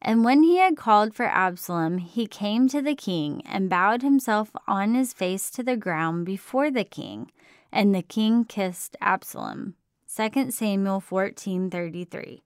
And when he had called for Absalom, he came to the king and bowed himself on his face to the ground before the king. And the king kissed Absalom. 2 Samuel 14:33.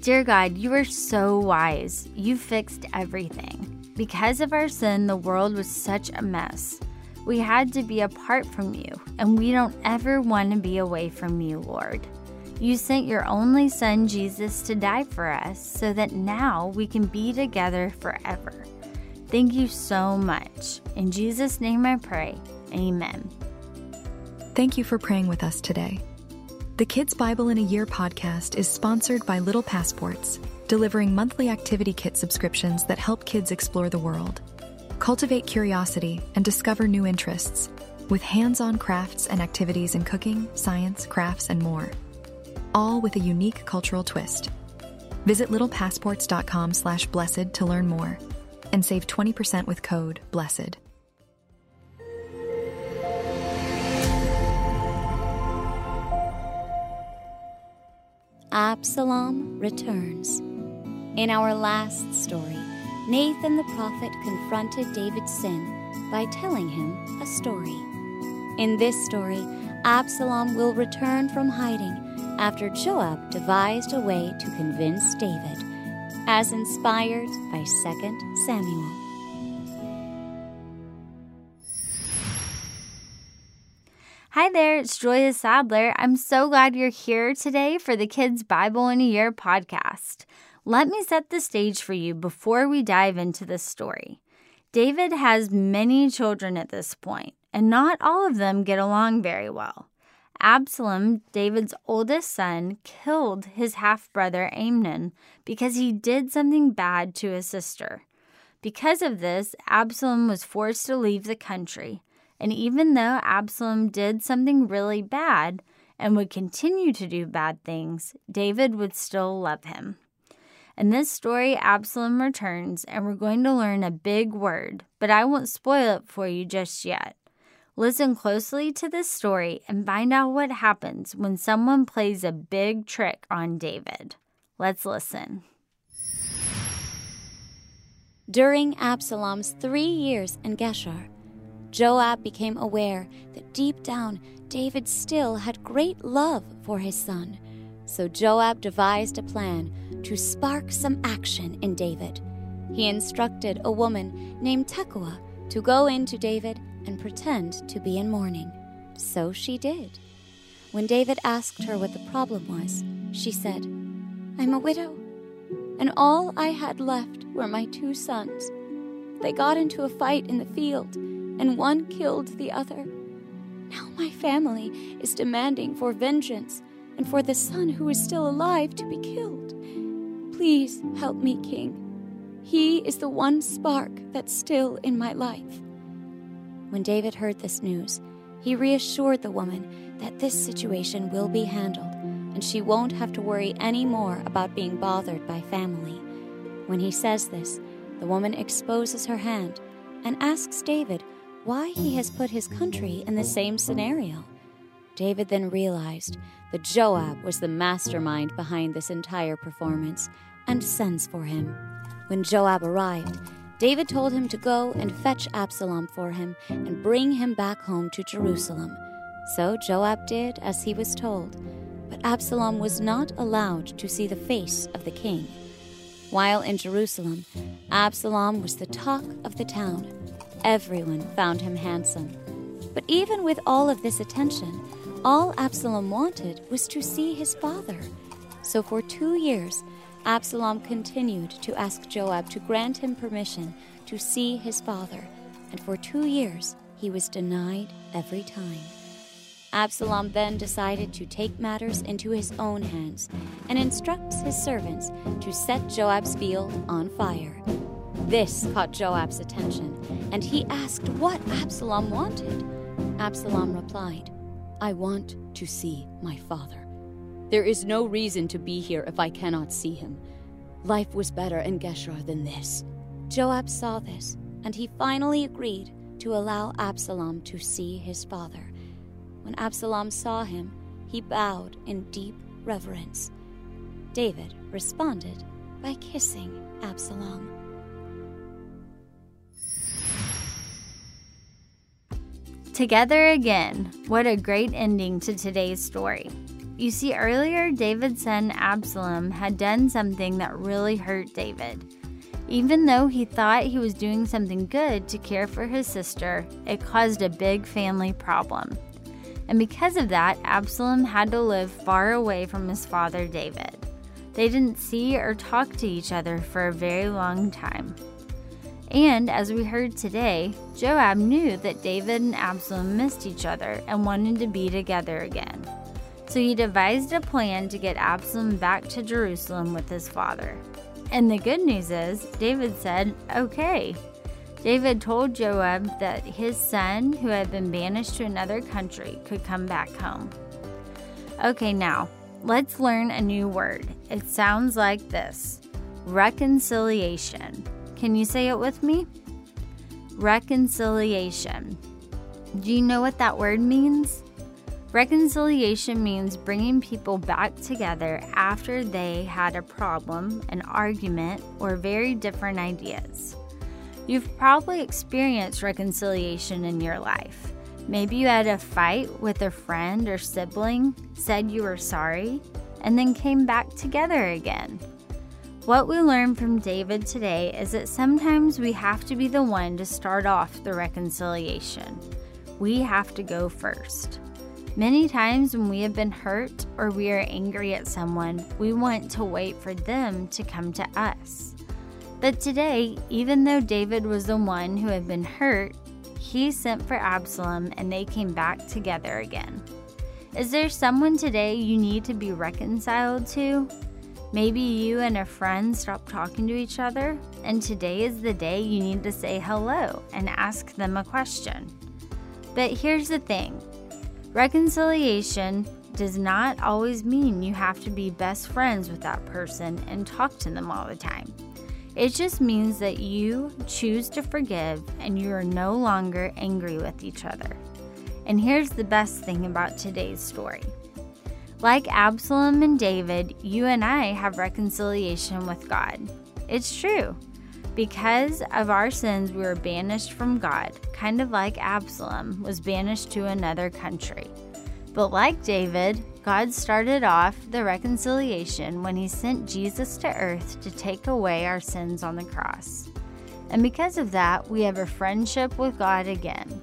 Dear God, you are so wise. You fixed everything. Because of our sin, the world was such a mess. We had to be apart from you, and we don't ever want to be away from you, Lord. You sent your only Son, Jesus, to die for us so that now we can be together forever. Thank you so much. In Jesus' name I pray. Amen. Thank you for praying with us today. The Kids Bible in a Year podcast is sponsored by Little Passports, delivering monthly activity kit subscriptions that help kids explore the world, cultivate curiosity, and discover new interests, with hands on crafts and activities in cooking, science, crafts, and more all with a unique cultural twist. Visit littlepassports.com slash blessed to learn more and save 20% with code BLESSED. Absalom returns. In our last story, Nathan the prophet confronted David's sin by telling him a story. In this story, Absalom will return from hiding after Joab devised a way to convince David, as inspired by 2 Samuel. Hi there, it's Julia Sadler. I'm so glad you're here today for the Kids Bible in a Year podcast. Let me set the stage for you before we dive into this story. David has many children at this point, and not all of them get along very well. Absalom, David's oldest son, killed his half brother Amnon because he did something bad to his sister. Because of this, Absalom was forced to leave the country. And even though Absalom did something really bad and would continue to do bad things, David would still love him. In this story, Absalom returns, and we're going to learn a big word, but I won't spoil it for you just yet. Listen closely to this story and find out what happens when someone plays a big trick on David. Let's listen. During Absalom's three years in Geshur, Joab became aware that deep down David still had great love for his son. So Joab devised a plan to spark some action in David. He instructed a woman named Tekoa to go in to David and pretend to be in mourning. So she did. When David asked her what the problem was, she said, I'm a widow, and all I had left were my two sons. They got into a fight in the field, and one killed the other. Now my family is demanding for vengeance and for the son who is still alive to be killed. Please help me, King. He is the one spark that's still in my life. When David heard this news, he reassured the woman that this situation will be handled and she won't have to worry any more about being bothered by family. When he says this, the woman exposes her hand and asks David why he has put his country in the same scenario. David then realized that Joab was the mastermind behind this entire performance and sends for him. When Joab arrived, David told him to go and fetch Absalom for him and bring him back home to Jerusalem. So Joab did as he was told, but Absalom was not allowed to see the face of the king. While in Jerusalem, Absalom was the talk of the town. Everyone found him handsome. But even with all of this attention, all Absalom wanted was to see his father. So for two years, Absalom continued to ask Joab to grant him permission to see his father, and for two years he was denied every time. Absalom then decided to take matters into his own hands and instructs his servants to set Joab's field on fire. This caught Joab's attention, and he asked what Absalom wanted. Absalom replied, I want to see my father. There is no reason to be here if I cannot see him. Life was better in Geshur than this. Joab saw this, and he finally agreed to allow Absalom to see his father. When Absalom saw him, he bowed in deep reverence. David responded, by kissing Absalom. Together again. What a great ending to today's story. You see, earlier David's son Absalom had done something that really hurt David. Even though he thought he was doing something good to care for his sister, it caused a big family problem. And because of that, Absalom had to live far away from his father David. They didn't see or talk to each other for a very long time. And as we heard today, Joab knew that David and Absalom missed each other and wanted to be together again. So he devised a plan to get Absalom back to Jerusalem with his father. And the good news is, David said, okay. David told Joab that his son, who had been banished to another country, could come back home. Okay, now, let's learn a new word. It sounds like this reconciliation. Can you say it with me? Reconciliation. Do you know what that word means? Reconciliation means bringing people back together after they had a problem, an argument, or very different ideas. You've probably experienced reconciliation in your life. Maybe you had a fight with a friend or sibling, said you were sorry, and then came back together again. What we learn from David today is that sometimes we have to be the one to start off the reconciliation. We have to go first. Many times when we have been hurt or we are angry at someone, we want to wait for them to come to us. But today, even though David was the one who had been hurt, he sent for Absalom and they came back together again. Is there someone today you need to be reconciled to? Maybe you and a friend stopped talking to each other, and today is the day you need to say hello and ask them a question. But here's the thing reconciliation does not always mean you have to be best friends with that person and talk to them all the time. It just means that you choose to forgive and you are no longer angry with each other. And here's the best thing about today's story like Absalom and David, you and I have reconciliation with God. It's true. Because of our sins, we were banished from God, kind of like Absalom was banished to another country. But like David, God started off the reconciliation when he sent Jesus to earth to take away our sins on the cross. And because of that, we have a friendship with God again.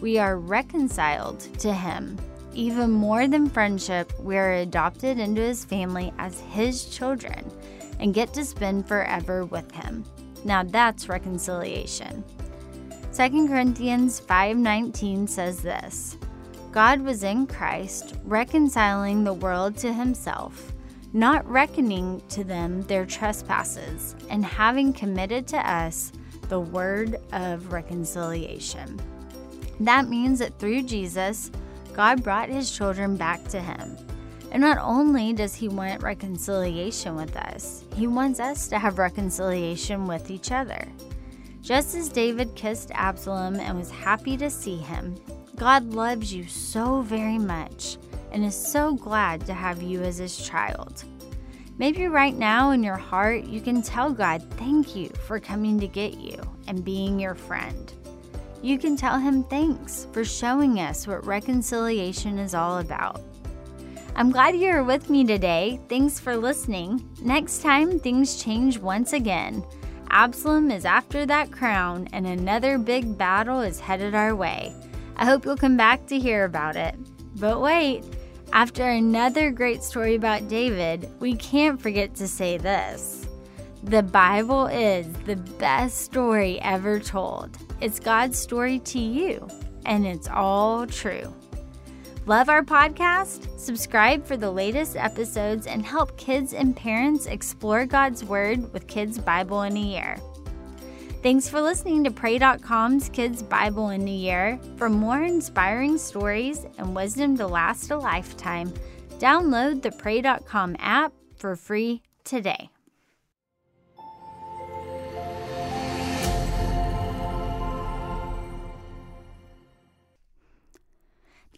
We are reconciled to him even more than friendship, we are adopted into his family as his children and get to spend forever with him. Now that's reconciliation. 2 Corinthians 5:19 says this: God was in Christ, reconciling the world to himself, not reckoning to them their trespasses, and having committed to us the word of reconciliation. That means that through Jesus, God brought his children back to him. And not only does he want reconciliation with us, he wants us to have reconciliation with each other. Just as David kissed Absalom and was happy to see him, God loves you so very much and is so glad to have you as his child. Maybe right now in your heart, you can tell God, Thank you for coming to get you and being your friend. You can tell him thanks for showing us what reconciliation is all about. I'm glad you're with me today. Thanks for listening. Next time, things change once again. Absalom is after that crown, and another big battle is headed our way. I hope you'll come back to hear about it. But wait, after another great story about David, we can't forget to say this The Bible is the best story ever told. It's God's story to you, and it's all true. Love our podcast? Subscribe for the latest episodes and help kids and parents explore God's Word with Kids Bible in a Year. Thanks for listening to Pray.com's Kids Bible in a Year. For more inspiring stories and wisdom to last a lifetime, download the Pray.com app for free today.